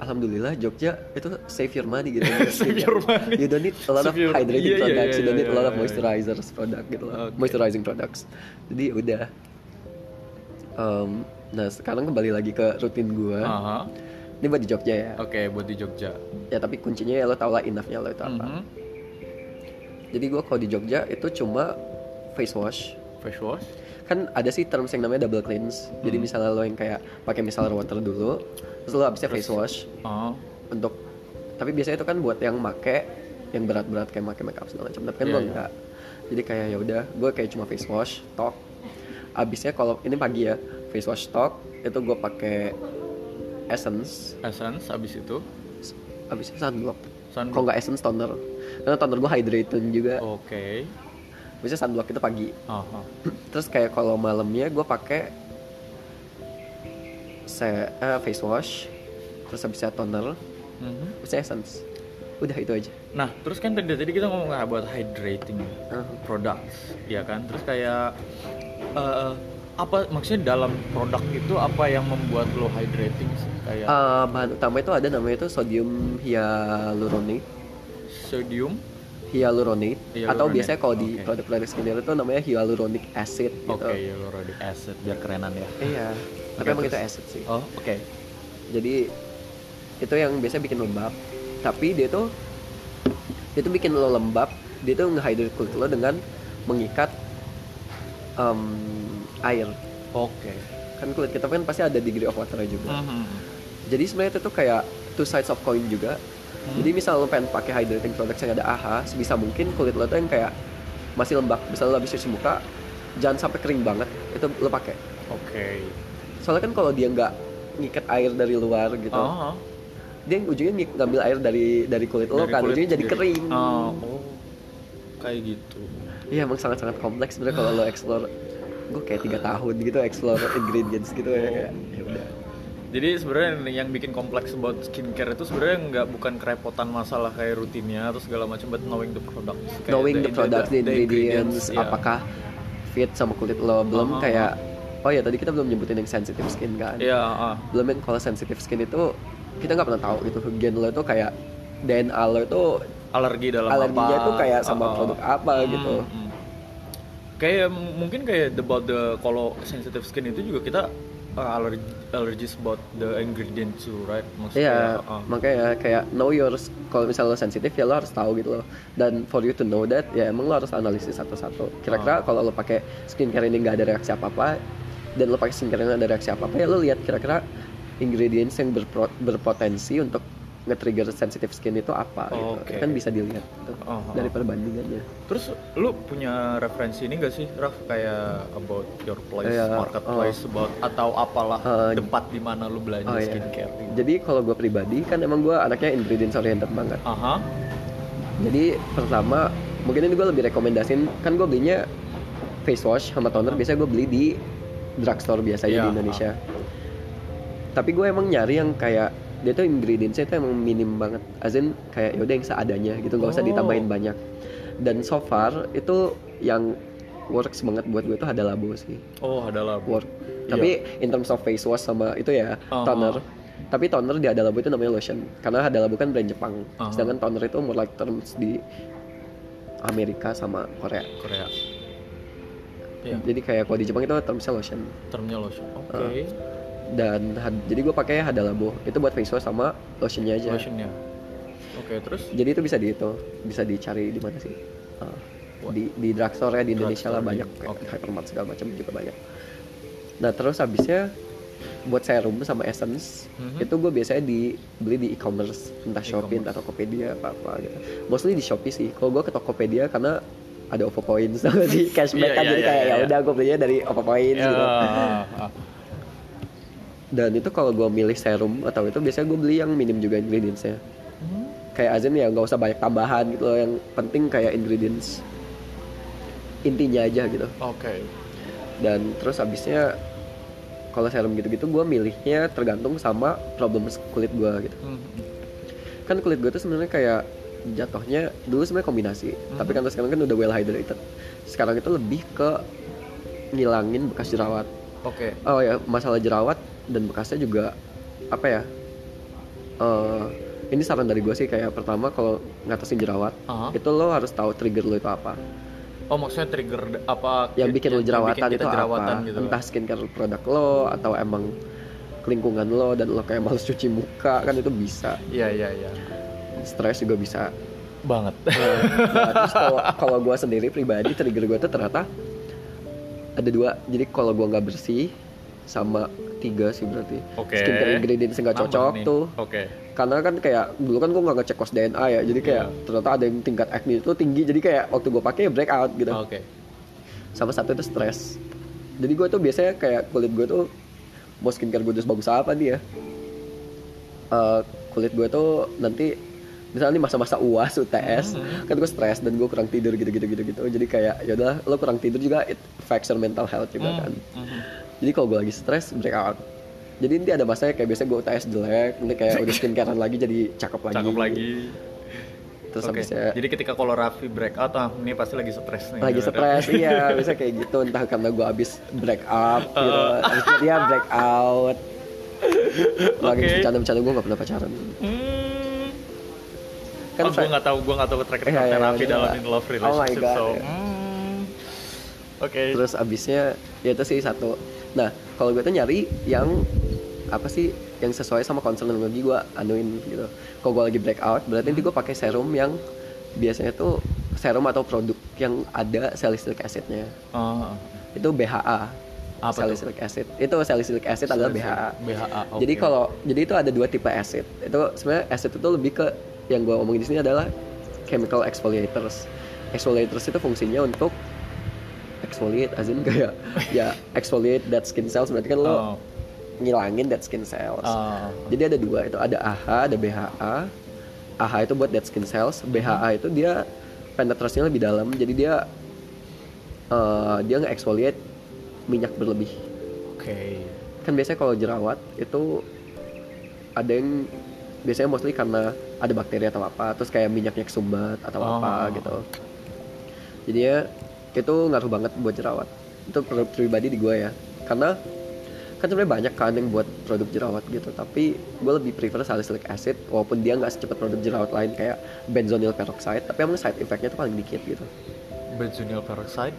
B: alhamdulillah Jogja itu save your money gitu
A: Save your money.
B: you don't need a lot of
A: your-
B: hydrating
A: iya, iya,
B: products you
A: iya,
B: don't need a lot
A: iya,
B: of
A: iya.
B: moisturizers product gitu loh
A: Oke.
B: moisturizing products jadi udah Em, nah sekarang kembali lagi ke rutin gua
A: Aha.
B: ini buat di Jogja ya
A: Oke, buat di Jogja.
B: ya tapi kuncinya ya lo tau lah enoughnya lo itu apa
A: Mhm.
B: jadi gua kalau di Jogja itu cuma face wash
A: Face wash.
B: kan ada sih terms yang namanya double cleanse jadi
A: Hmm.
B: misalnya lo yang kayak pakai misalnya water dulu terus lo habisnya face wash
A: Oh.
B: untuk tapi biasanya itu kan buat yang make yang berat-berat kayak make makeup segala macam tapi kan
A: Iya,
B: gue
A: iya.
B: enggak jadi kayak ya udah gue kayak cuma face wash tok abisnya kalau ini pagi ya face wash tok itu gue pakai essence
A: Essence habis itu.
B: abisnya sunblock
A: Sunblock.
B: kalau nggak essence toner karena toner gue hydrating juga
A: Oke.
B: biasanya sunblock itu pagi
A: Aha.
B: terus kayak kalau malamnya gue pakai se eh, face wash terus habisnya toner
A: Mhm.
B: habisnya essence udah itu aja
A: Nah, terus kan tadi tadi kita ngomong nggak buat hydrating
B: Ah.
A: products, ya kan? Terus kayak eh, apa maksudnya dalam produk itu apa yang membuat lo hydrating sih? Kayak
B: Eh, bahan utama itu ada namanya itu sodium hyaluronate
A: sodium.
B: hyaluronate
A: Hyaluronate,
B: atau biasanya kalau di
A: oke.
B: produk-produk skincare itu namanya hyaluronic acid gitu.
A: Oke, hyaluronic acid biar kerenan ya.
B: Iya. Tapi emang itu
A: terus?
B: acid sih.
A: Oh, oke.
B: Jadi itu yang biasanya bikin lembab. Tapi dia tuh dia tuh bikin lo lembab, dia tuh nge-hydrate kulit lo dengan mengikat em, air.
A: Oke.
B: Kan kulit kita kan pasti ada degree of water juga.
A: Mhm.
B: Jadi sebenarnya itu tuh kayak two sides of coin juga.
A: Hmm.
B: Jadi misal lo pengen pakai hydrating product yang ada AHA, sebisa mungkin kulit lo tuh yang kayak masih lembab. Misal lo habis cuci muka, jangan sampai kering banget, itu lo pakai.
A: Oke.
B: Soalnya kan kalau dia nggak ngikat air dari luar gitu,
A: Oh,
B: dia ujungnya ngambil air dari dari kulit lo kan,
A: kulit
B: ujungnya jadi kering.
A: Oh, oh. Kayak gitu.
B: Iya emang sangat-sangat kompleks sebenarnya kalau lo explore. Gue kayak tiga tahun gitu explore ingredients gitu ya
A: Oh.
B: kayak. Ya udah.
A: Jadi sebenarnya yang bikin kompleks buat skincare itu sebenarnya nggak bukan kerepotan masalah kayak rutinnya atau segala macam, but knowing the products. Kayak
B: Knowing the products, the, ingredients,
A: ya.
B: apakah fit sama kulit lo, belum
A: Uh-huh.
B: kayak oh ya tadi kita belum nyebutin yang sensitive skin kan.
A: Iya, ah.
B: belum yang kalau sensitive skin itu kita nggak pernah tahu gitu gen lo itu kayak DNA lo itu
A: alergi dalam
B: alerginya
A: apa?
B: tuh kayak sama
A: ah.
B: produk apa
A: Hmm,
B: gitu
A: hmm. Kayak mungkin kayak about the kalau sensitive skin itu juga kita uh, allergy allergies about the ingredients too, right? Maksudnya
B: Iya,
A: ah.
B: makanya kayak know your kalau misalnya lo sensitif ya lo harus tahu gitu loh. Dan for you to know that ya emang lo harus analisis satu-satu. Kira-kira
A: Ah.
B: kalau lo pakai skincare ini nggak ada reaksi apa-apa dan lo pakai skincare ada reaksi apa-apa ya lo lihat kira-kira ingredients yang berpro- berpotensi untuk nge-trigger sensitive skin itu apa gitu.
A: Oke.
B: Kan bisa dilihat gitu,
A: Ah, ah.
B: dari perbandingannya.
A: Terus lu punya referensi ini gak sih, Raf? Kayak about your place,
B: Iya,
A: marketplace, about atau apalah
B: Uh,
A: tempat di mana lu belanja
B: Oh, iya.
A: skincare?
B: Jadi kalau gue pribadi kan emang gue anaknya ingredients oriented banget.
A: Aha.
B: Jadi pertama mungkin ini gue lebih rekomendasiin kan gue belinya face wash sama toner biasanya gue beli di drugstore biasanya
A: Iya,
B: di Indonesia. Tapi gue emang nyari yang kayak dia tuh ingredientsnya itu emang minim banget. Azin kayak yaudah yang seadanya gitu nggak usah
A: Oh.
B: ditambahin banyak. Dan so far itu yang works banget buat gue tuh ada labo sih
A: Oh, adalah
B: work.
A: Iya.
B: Tapi in terms of face wash sama itu ya
A: Uh-huh.
B: toner. Tapi toner di Adalabu itu namanya lotion karena Adalabu kan brand Jepang.
A: Uh-huh.
B: Sedangkan toner itu more like terms di Amerika sama Korea.
A: Korea. Iya,
B: Jadi kayak kalau di Jepang itu termsnya lotion.
A: termnya lotion. Oke.
B: Uh. Dan had- jadi gue pakai Hadalabo itu buat face wash sama lotionnya aja.
A: Lotionnya. Oke, terus?
B: Jadi itu bisa di itu bisa dicari di mana sih? Uh,
A: What?
B: di di drugstore ya di Indonesia lah banyak
A: di-
B: kayak
A: oke.
B: hypermart segala macam juga banyak. Nah terus habisnya buat serum sama essence
A: Mhm.
B: itu gue biasanya di beli di e-commerce entah Shopee entah Tokopedia apa apa gitu. Mostly di Shopee sih. Kalau gue ke Tokopedia karena ada OVO points di cashback
A: Iya,
B: kan
A: iya,
B: jadi
A: iya,
B: kayak
A: iya,
B: ya
A: iya.
B: udah gue belinya dari OVO points
A: Ya,
B: gitu.
A: ah.
B: Dan itu kalau gue milih serum atau itu biasanya gue beli yang minim juga ingredientsnya.
A: Hmm.
B: Kayak Azin ya nggak usah banyak tambahan gitu loh. Yang penting kayak ingredients intinya aja gitu.
A: Oke.
B: Dan terus habisnya kalau serum gitu-gitu gue milihnya tergantung sama problem kulit gue gitu.
A: Hmm.
B: Kan kulit gue tuh sebenarnya kayak jatuhnya dulu sebenarnya kombinasi, tapi kan sekarang kan udah well hydrated. Sekarang itu lebih ke ngilangin bekas jerawat.
A: Oke.
B: Oh ya, masalah jerawat dan bekasnya juga apa ya? eh, ini saran dari gue sih kayak pertama kalau ngatasin jerawat
A: Aha.
B: itu lo harus tahu trigger lo itu apa
A: Oh maksudnya trigger apa
B: yang bikin lo jerawatan
A: bikin
B: itu
A: jerawatan
B: apa
A: gitu.
B: entah skincare produk lo atau emang lingkungan lo dan lo kayak males cuci muka kan itu bisa
A: Iya iya iya.
B: Stres juga bisa
A: Banget.
B: Nah, terus kalau gue sendiri pribadi trigger gue tuh ternyata ada dua jadi kalau gue nggak bersih sama tiga sih berarti
A: Oke.
B: skincare ingredients nggak cocok
A: nih.
B: tuh
A: Oke.
B: karena kan kayak dulu kan gue nggak ngecek kos DNA ya jadi kayak
A: Iya.
B: ternyata ada yang tingkat acne itu tinggi jadi kayak waktu gue pakai ya breakout gitu
A: Oke.
B: sama satu itu stres jadi gue tuh biasanya kayak kulit gue tuh mau skincare gue bagus apa nih ya Eh, kulit gue tuh nanti misalnya masa-masa uas UTS
A: Hmm.
B: kan gue stres dan gue kurang tidur gitu gitu gitu gitu jadi kayak yaudah lo kurang tidur juga it affects your mental health juga kan
A: Mhm.
B: jadi kalau gue lagi stres breakout jadi nanti ada masanya kayak biasanya gue UTS jelek nanti kayak udah skincarean lagi jadi cakep lagi
A: Cakep lagi.
B: terus
A: Oke.
B: habisnya
A: Jadi ketika kalau Raffi breakout, ah ini pasti lagi stres nih.
B: lagi stres iya bisa kayak gitu entah karena gue abis break up gitu abis dia break out lagi
A: Oke.
B: bercanda-bercanda gue gak pernah pacaran
A: Hmm.
B: Kan
A: oh, gue nggak tahu, gue nggak tahu track record
B: Iya, iya,
A: Raffi
B: iya.
A: dalam in love
B: Oh my
A: relationship.
B: God,
A: so,
B: iya.
A: hmm. Oke.
B: terus abisnya ya itu sih satu nah kalau gue tuh nyari yang apa sih yang sesuai sama concern lagi gue anuin gitu kalau gue lagi break out berarti nanti gue pakai serum yang biasanya tuh serum atau produk yang ada salicylic acidnya
A: Oh,
B: itu BHA
A: Apa
B: salicylic acid itu salicylic acid adalah BHA
A: BHA. oke.
B: Jadi kalau jadi itu ada dua tipe acid. Itu sebenarnya acid itu lebih ke yang gue omongin di sini adalah chemical exfoliators. Exfoliators itu fungsinya untuk exfoliate, as in kayak ya exfoliate dead skin cells berarti kan lo
A: Oh.
B: ngilangin dead skin cells.
A: Ah,
B: Jadi ada dua itu ada AHA, ada BHA. AHA itu buat dead skin cells, BHA itu dia penetrasinya lebih dalam. Jadi dia eh, dia nge-exfoliate minyak berlebih
A: Oke.
B: kan biasanya kalau jerawat itu ada yang biasanya mostly karena ada bakteri atau apa terus kayak minyaknya kesumbat atau
A: Oh.
B: apa gitu jadinya itu ngaruh banget buat jerawat itu pri- pribadi di gue ya karena kan sebenarnya banyak kan yang buat produk jerawat gitu tapi gue lebih prefer salicylic acid walaupun dia nggak secepat produk jerawat lain kayak benzonyl peroxide tapi emang side effectnya tuh paling dikit gitu
A: Benzonyl peroxide.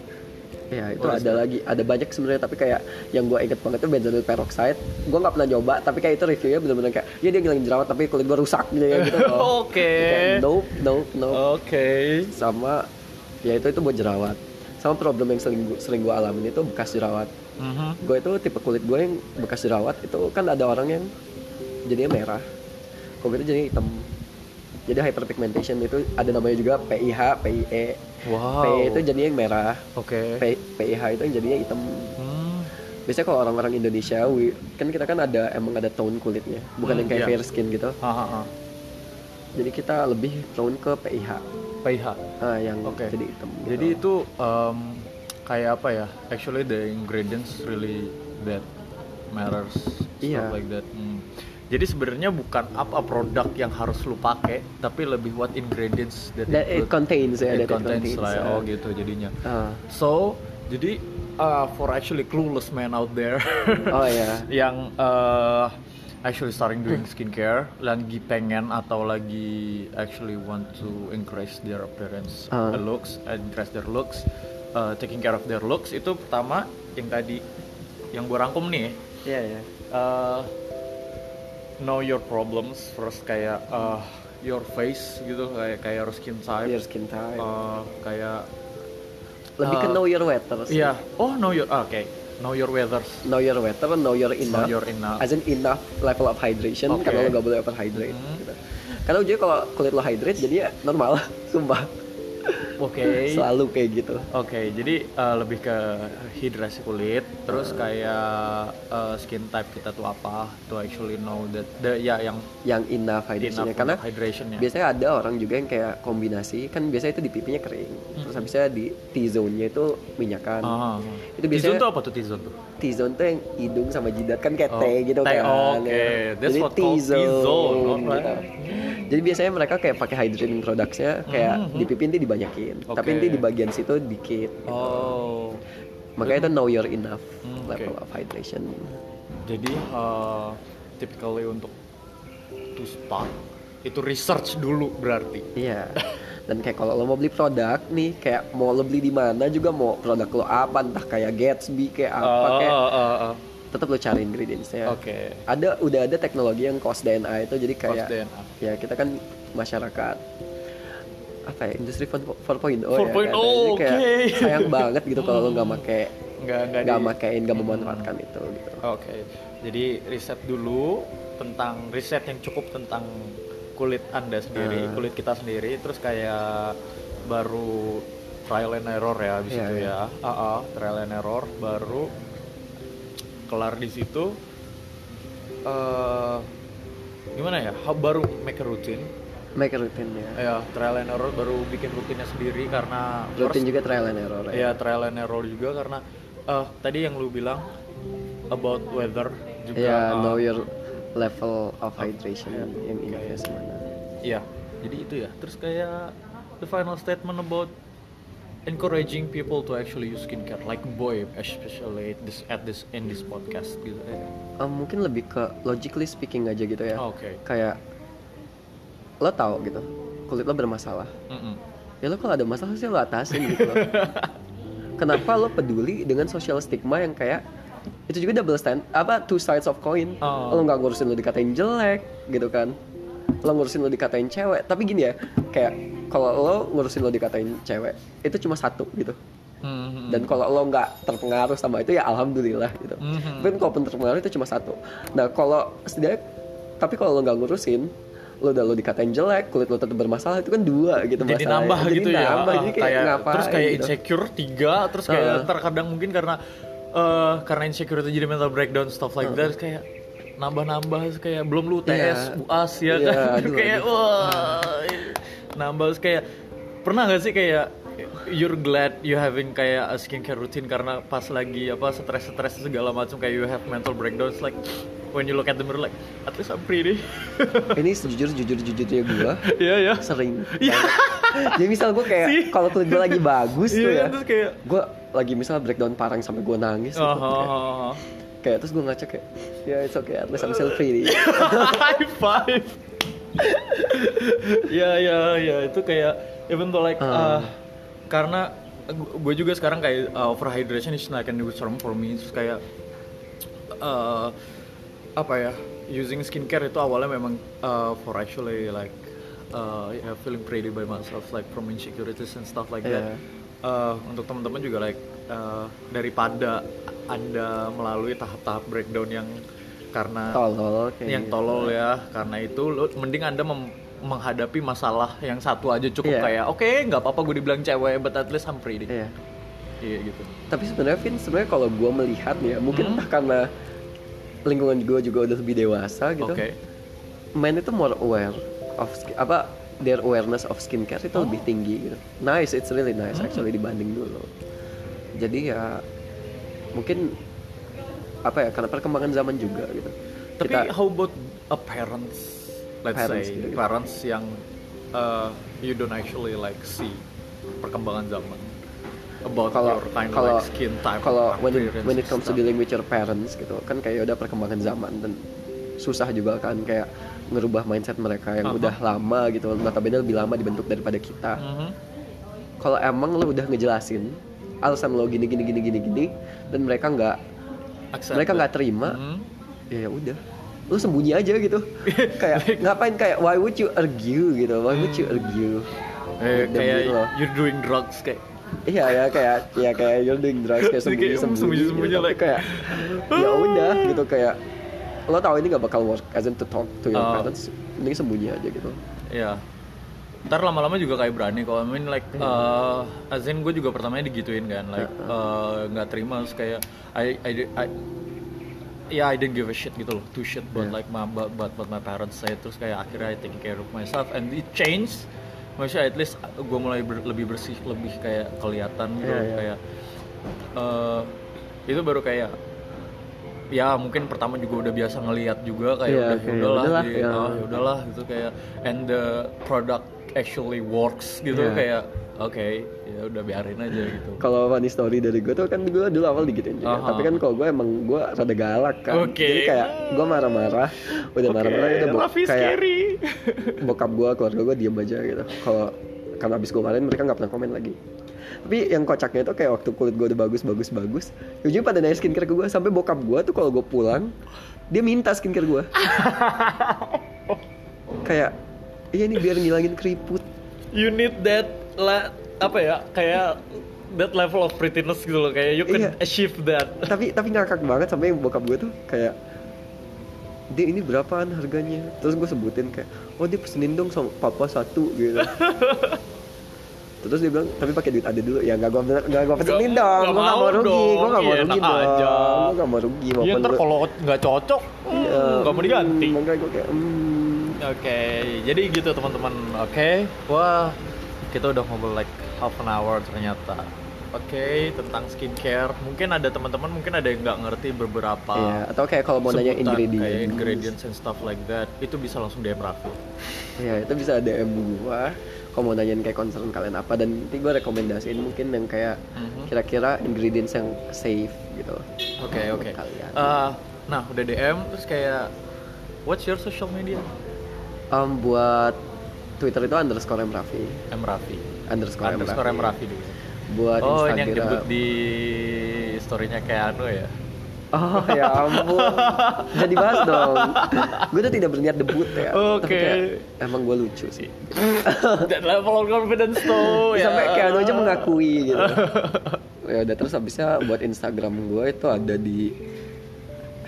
B: Ya itu
A: is
B: ada lagi, ada banyak sebenarnya tapi kayak yang gue inget banget tuh benzonyl peroxide. Gue nggak pernah nyoba, tapi kayak itu reviewnya bener-bener kayak, ya dia ngilangin jerawat tapi kulit gue rusak gitu ya gitu.
A: Oke.
B: Kayak, nope, nope, nope.
A: Oke.
B: Sama, ya itu itu buat jerawat. Sama problem yang sering sering gue alamin itu bekas jerawat.
A: Mhm.
B: Gue itu tipe kulit gue yang bekas jerawat itu kan ada orang yang jadinya merah, kok itu jadinya hitam. Jadi hyperpigmentation itu ada namanya juga PIH, PIE.
A: Wow.
B: PIE itu jadinya yang merah.
A: Oke.
B: P- PIH itu yang jadinya hitam.
A: Hmm.
B: Biasanya kalau orang-orang Indonesia, we- kan kita kan ada emang ada tone kulitnya, bukan
A: Hmm,
B: yang kayak
A: iya.
B: fair skin gitu.
A: Hahaha.
B: Jadi kita lebih prone ke PIH,
A: PH.
B: ah, yang
A: Oke.
B: jadi hitam. gitu.
A: Jadi itu um, kayak apa ya? Actually the ingredients really that matters.
B: Iya.
A: Stuff like that. Hmm. Jadi sebenarnya bukan apa produk yang harus lu pakai, tapi lebih what ingredients that,
B: That it contains ya,
A: it
B: that it
A: contains
B: contains,
A: lah. Oh gitu jadinya.
B: Ah.
A: So jadi uh, for actually clueless man out there
B: Oh ya.
A: yang uh, actually starting doing skincare, lagi pengen atau lagi actually want to increase their appearance
B: Ah.
A: uh, looks, increase their looks, uh, taking care of their looks itu pertama yang tadi yang gue rangkum nih,
B: Iya ya.
A: uh, know your problems first kayak uh, your face gitu kayak kayak your skin type,
B: Your skin type.
A: uh, kayak
B: lebih ke
A: uh,
B: know your weather. sih.
A: Iya. Oh, know your ah, oke. Know your weathers.
B: Know your weather, know your enough.
A: Know your enough.
B: As in enough level of hydration
A: Oke.
B: karena lo gak boleh overhydrate.
A: Hmm.
B: Gitu. Karena ujungnya kalau kulit lo hydrate jadi ya normal, sumpah.
A: Oke.
B: Selalu kayak gitu.
A: Oke, jadi uh, lebih ke hidrasi kulit, terus kayak uh, skin type kita tuh apa, to actually know that the ya yang
B: Yang enough hydration
A: enough
B: karena
A: hydrationnya.
B: biasanya ada orang juga yang kayak kombinasi kan biasanya itu di pipinya kering terus habisnya di T-zone-nya itu minyakan
A: Ah.
B: itu
A: T-zone
B: biasanya
A: tuh apa tuh T-zone tuh?
B: T-zone tuh yang hidung sama jidat kan kayak
A: Oh,
B: T gitu
A: T,
B: kan
A: oke.
B: ya.
A: That's
B: jadi
A: what T-zone, alright.
B: gitu. jadi biasanya mereka kayak pakai hydrating productsnya kayak
A: Mhm.
B: di pipi nanti dibanyakin tapi
A: Oke.
B: nanti di bagian situ dikit
A: Oh.
B: makanya itu know your enough
A: Hmm,
B: level of hydration
A: Jadi uh, typically untuk to start itu research dulu berarti
B: Iya. Dan kayak kalau lo mau beli produk nih, kayak mau lo beli di mana juga mau produk lo apa, entah kayak Gatsby kayak apa
A: Oh,
B: kayak
A: oh, oh, oh.
B: tetap lo cari ingredientsnya.
A: Oke.
B: Ada udah ada teknologi yang cost DNA itu jadi kayak
A: Cost DNA.
B: ya kita kan masyarakat apa ya industri 4.0 ya
A: 4.0,
B: kan? Jadi kayak
A: oke.
B: sayang banget gitu kalau lo nggak make
A: nggak nggak
B: nggak
A: di-
B: makein nggak memanfaatkan itu gitu.
A: Oke, jadi riset dulu tentang riset yang cukup tentang kulit anda sendiri,
B: Hmm.
A: kulit kita sendiri, terus kayak baru trial and error ya di
B: Iya,
A: situ
B: iya.
A: ya, Ah, ah, trial and error, baru kelar di situ. eh gimana ya? Baru make a routine,
B: Make a routine ya.
A: ya trial and error, baru bikin rutinnya sendiri karena
B: Rutin
A: first-
B: juga trial and error ya.
A: ya trial and error juga karena eh tadi yang lu bilang about weather juga
B: Iya,
A: eh,
B: know your level of hydration
A: Iya.
B: in mana.
A: iya jadi itu ya terus kayak the final statement about encouraging people to actually use skincare like boy especially at this at this in this podcast gitu ya
B: Eh, mungkin lebih ke logically speaking aja gitu ya.
A: oke
B: Kayak lo tahu gitu, kulit lo bermasalah.
A: Mm-mm.
B: Ya lo kalau ada masalah sih lo atasin gitu loh. Kenapa lo peduli dengan social stigma yang kayak itu juga double stand apa two sides of coin.
A: Oh.
B: Lo nggak ngurusin lo dikatain jelek gitu kan. Lo ngurusin lo dikatain cewek. Tapi gini ya, kayak kalau lo ngurusin lo dikatain cewek, itu cuma satu gitu.
A: Mhm.
B: Dan kalau lo nggak terpengaruh sama itu ya alhamdulillah gitu.
A: Mhm.
B: Tapi kalau terpengaruh itu cuma satu. Nah kalau setidaknya, tapi kalau lo nggak ngurusin, lo udah lo dikatain jelek, kulit lo tetap bermasalah itu kan dua gitu
A: jadi
B: masalahnya.
A: nambah
B: Jadi
A: gitu ya
B: nambah,
A: Ah,
B: jadi kayak, ngapain
A: terus kayak
B: gitu.
A: insecure tiga terus kayak
B: Heeh.
A: terkadang mungkin karena eh karena insecure itu jadi mental breakdown stuff like that terus kayak nambah-nambah kayak belum lu tes
B: Iya.
A: uas ya
B: Iya,
A: kan
B: aduh,
A: kayak
B: aduh.
A: wah nambah terus kayak pernah gak sih kayak you're glad you having kayak a skincare routine karena pas lagi apa stres-stres segala macam kayak you have mental breakdowns like when you look at the mirror like at least I'm pretty
B: Ini sejujur jujur jujurnya gue
A: Iya ya
B: sering.
A: Iya.
B: Jadi misal gue kayak kalau kulit gue lagi bagus tuh
A: Iya,
B: ya,
A: terus kayak
B: gue lagi misal breakdown parang sampai gue nangis gitu.
A: Oh,
B: kayak,
A: oh, oh,
B: kayak terus gue ngaca kayak ya it's okay at least I'm still pretty.
A: high five ya ya ya itu kayak even though like
B: Ah.
A: uh, karena gue juga sekarang kayak uh, overhydration is like a new term for me terus kayak uh, apa ya using skincare itu awalnya memang uh, for actually like uh, yeah, feeling pretty by myself like from insecurities and stuff like that
B: Yeah.
A: Uh, untuk teman-teman juga like uh, daripada anda melalui tahap-tahap breakdown yang karena
B: Tolol kayak
A: yang
B: gitu.
A: tolol ya karena itu lo mending anda mem- menghadapi masalah yang satu aja cukup
B: Iya.
A: kayak oke nggak apa-apa gue dibilang cewek but at least I'm pretty
B: Iya.
A: iya gitu
B: Tapi sebenarnya Vin, sebenarnya kalau gue melihat ya, mungkin
A: Hmm.
B: entah karena lingkungan gue juga udah lebih dewasa gitu.
A: oke
B: Men itu more aware of apa their awareness of skincare itu
A: Oh.
B: lebih tinggi gitu. Nice, it's really nice
A: Hmm.
B: actually dibanding dulu. Jadi ya mungkin apa ya karena perkembangan zaman juga gitu.
A: tapi
B: Kita-
A: how about a parents let's
B: Parents
A: say
B: gitu.
A: parents yang uh, you don't actually like see perkembangan zaman about
B: kalau
A: your of
B: kalau
A: like skin type
B: kalau when it, when it comes to dealing with your parents gitu kan kayak udah perkembangan zaman dan susah juga kan kayak ngerubah mindset mereka yang
A: Apa?
B: udah lama gitu notabene lebih lama dibentuk daripada kita
A: Mhm.
B: kalau emang lo udah ngejelasin alasan lo gini gini gini gini gini dan mereka nggak mereka nggak terima
A: Mhm.
B: ya udah lo sembunyi aja gitu. Kayak ngapain kayak why would you argue gitu? Why would you argue?
A: Eh,
B: Demi
A: kayak
B: lo.
A: you're doing drugs kayak.
B: Iya ya kayak ya kayak you're doing drugs kayak sembunyi sembunyi,
A: sembunyi-sembunyi,
B: tapi
A: like-
B: kayak ya udah gitu kayak lo tahu ini gak bakal work as in to talk to your
A: Oh.
B: parents mending sembunyi aja gitu.
A: Iya. Ntar lama-lama juga kayak berani kok. I mean like uh, as in gue juga pertamanya digituin kan like uh, nggak terima terus kayak I I, I ya I didn't give a shit gitu loh two shit but
B: Yeah.
A: like my but, but my parents say terus kayak akhirnya I take care of myself and it changed maksudnya at least gue mulai ber- lebih bersih lebih kayak kelihatan gitu
B: Iya, iya.
A: kayak uh, itu baru kayak ya mungkin pertama juga udah biasa ngelihat juga kayak
B: Iya,
A: udah
B: kayak
A: udahlah
B: udahlah, ya.
A: oh, ya udahlah gitu kayak and the product actually works gitu
B: Iya.
A: kayak oke ya udah biarin aja gitu
B: kalau funny story dari gue tuh kan gue dulu awal digituin juga.
A: Aha.
B: Tapi kan kalau gue emang gue rada galak kan.
A: Oke.
B: Jadi kayak gue marah-marah, udah
A: Oke,
B: marah-marah udah bo- kayak
A: scary
B: bokap gue, keluarga gue diem aja gitu. Kalau karena abis gue kemarin mereka nggak pernah komen lagi. Tapi yang kocaknya itu kayak waktu kulit gue udah bagus bagus bagus, ujungnya pada nanya skincare ke gue sampai bokap gue tuh kalau gue pulang dia minta skincare gue. kayak iya nih biar ngilangin keriput.
A: you need that la, apa ya kayak that level of prettiness gitu loh kayak you can
B: Iya.
A: achieve that.
B: Tapi tapi ngakak banget sampai bokap gue tuh kayak dia ini berapaan harganya? Terus gue sebutin kayak oh dia pesenin dong sama papa satu gitu. Terus dia bilang tapi pakai duit ada dulu. Ya nggak gue nggak gue pesenin dong
A: nggak
B: gue nggak
A: mau
B: mau rugi gue nggak mau
A: Iya,
B: rugi dong
A: aja.
B: gue nggak mau rugi
A: ya
B: maupun
A: ntar kalau nggak cocok hmm,
B: Iya,
A: nggak mau diganti.
B: Makanya gue kayak hmm,
A: Oke, jadi gitu teman-teman. Oke, wah kita udah ngobrol like half an hour ternyata. Oke, tentang skincare. Mungkin ada teman-teman mungkin ada yang nggak ngerti beberapa
B: iya atau kayak kalau mau nanya ingredients
A: kayak ingredients and stuff like that. Itu bisa langsung DM Raffi.
B: ya itu bisa DM gua kalau mau nanyain kayak concern kalian apa dan nanti gue rekomendasiin mungkin yang kayak
A: Mhm.
B: kira-kira ingredients yang safe gitu
A: Oke, oke.
B: kalian.
A: Eh, nah, udah DM terus kayak what's your social media?
B: Em, buat Twitter itu underscore M Raffi.
A: M Raffi.
B: underscore,
A: Underscore M
B: M
A: Raffi
B: buat
A: Oh, ini
B: Instagram.
A: yang debut di storynya kayak Anu ya.
B: oh ya ampun. Jadi bahas dong. Gue tuh tidak berniat debut ya.
A: Oke.
B: kayak, emang gue lucu sih.
A: That level of confidence tuh ya.
B: sampai kayak Anu aja mengakui gitu. Ya udah terus habisnya buat Instagram gue itu ada di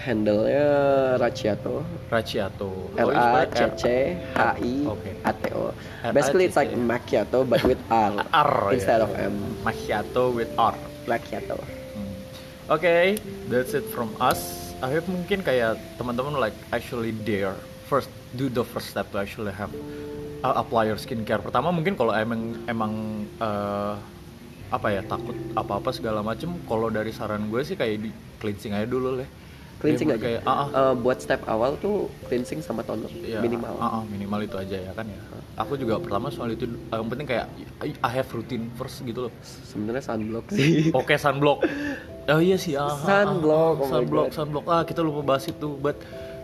B: handle-nya Raciato
A: Raciato.
B: R A C C H I. A T O. Basically it's like macchiato but with R,
A: R,
B: instead
A: ya.
B: of M.
A: Macchiato with R.
B: Macchiato.
A: Hmm. Oke, that's it from us. I hope mungkin kayak teman-teman like actually dare first do the first step to actually have uh, apply your skincare. Pertama mungkin kalau emang emang uh, apa ya takut apa-apa segala macem. Kalau dari saran gue sih kayak di cleansing aja dulu lah.
B: Cleansing aja.
A: Kayak, ah, ah,
B: Eh, buat step awal tuh cleansing sama toner
A: Ya,
B: minimal.
A: ah, ah, minimal itu aja ya kan ya. Aku juga pertama soal itu yang penting kayak I have routine first gitu loh.
B: Sebenarnya sunblock sih.
A: Oke sunblock. Oh iya sih. Ah, ah, ah,
B: Sunblock, oh my
A: sunblock,
B: God.
A: sunblock. Ah kita lupa bahas itu. But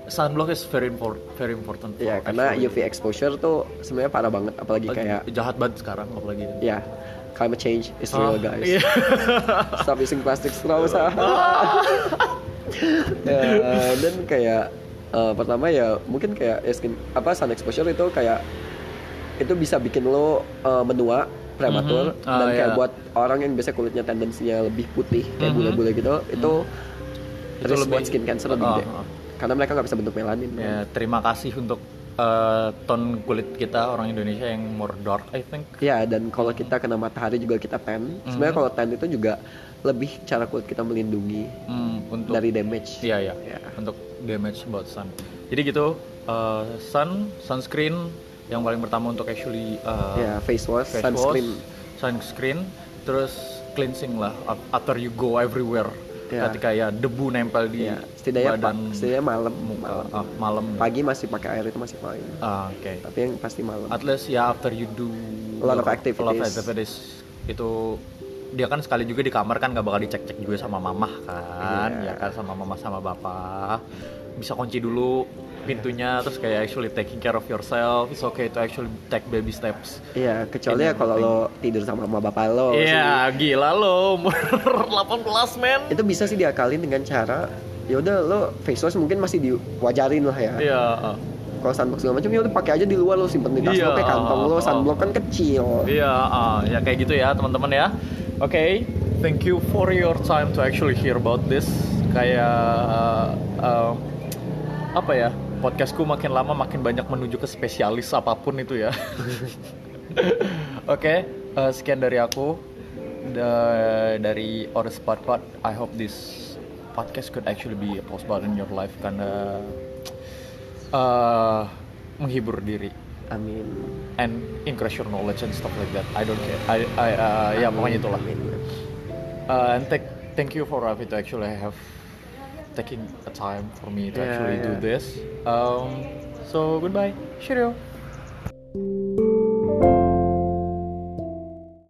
A: sunblock is very important, very important.
B: Ya karena
A: actually-
B: UV exposure tuh sebenarnya parah banget apalagi
A: Lagi
B: kayak
A: jahat banget sekarang apalagi.
B: ya climate change is
A: Ah,
B: real guys.
A: iya.
B: Stop using plastic straws. ah. Ya, dan kayak eh, pertama ya mungkin kayak ya skin apa sun exposure itu kayak itu bisa bikin lo eh, menua prematur
A: Mhm. Ah,
B: dan kayak
A: iya.
B: buat orang yang biasanya kulitnya tendensinya lebih putih kayak
A: Mhm.
B: bule-bule gitu itu
A: Itu
B: risk
A: lebih-
B: buat skin cancer lebih
A: Ah,
B: gede
A: ah.
B: karena mereka nggak bisa bentuk melanin
A: Ya, terima kasih untuk uh, ton kulit kita orang Indonesia yang more dark I think.
B: Ya, dan kalau kita kena matahari juga kita tan. Sebenarnya
A: Mhm.
B: kalau tan itu juga lebih cara kulit kita melindungi
A: Hmm, untuk
B: dari damage.
A: Iya ya,
B: Ya.
A: untuk damage about sun. Jadi gitu, uh, sun, sunscreen yang paling pertama untuk actually uh,
B: Ya, face wash,
A: face
B: sunscreen.
A: wash, sunscreen, terus cleansing lah af- after you go everywhere.
B: Ya.
A: Ketika ya debu nempel di
B: Ya, setidaknya
A: badan,
B: setidaknya malam,
A: muka,
B: malam.
A: ah, malam.
B: Pagi masih pakai air itu masih fine.
A: Ah, Oke.
B: Tapi yang pasti malam.
A: At least ya after you do
B: A lot of activities.
A: a lot of activities, itu dia kan sekali juga di kamar kan gak bakal dicek-cek juga sama mamah kan,
B: Iya.
A: ya kan sama mama sama bapak. Bisa kunci dulu pintunya terus kayak actually taking care of yourself. It's okay to actually take baby steps.
B: Iya, kecuali ya kalau lo tidur sama mama bapak lo.
A: Iya, gila lo umur 18 men.
B: Itu bisa sih diakalin dengan cara ya udah lo face wash mungkin masih diwajarin lah ya.
A: Iya.
B: Kalau sunblock segala macam ya udah pakai aja di luar lo simpen di tas
A: Iya.
B: lo kayak kantong lo. Sunblock kan kecil.
A: Iya, ah, ya kayak gitu ya teman-teman ya. Oke, thank you for your time to actually hear about this. Kayak uh, apa ya? Podcastku makin lama makin banyak menuju ke spesialis apa pun itu ya. Oke, eh, sekian dari aku Da- dari Ores Podcast. I hope this podcast could actually be a post button in your life karena eh, menghibur diri
B: Amin.
A: and increase your knowledge and stuff like that. I don't care. I, I uh, ya pokoknya itulah. Uh, and thank thank you for Rafi to actually have taking a time for me to
B: Yeah,
A: actually do this. Um, so goodbye, cheerio.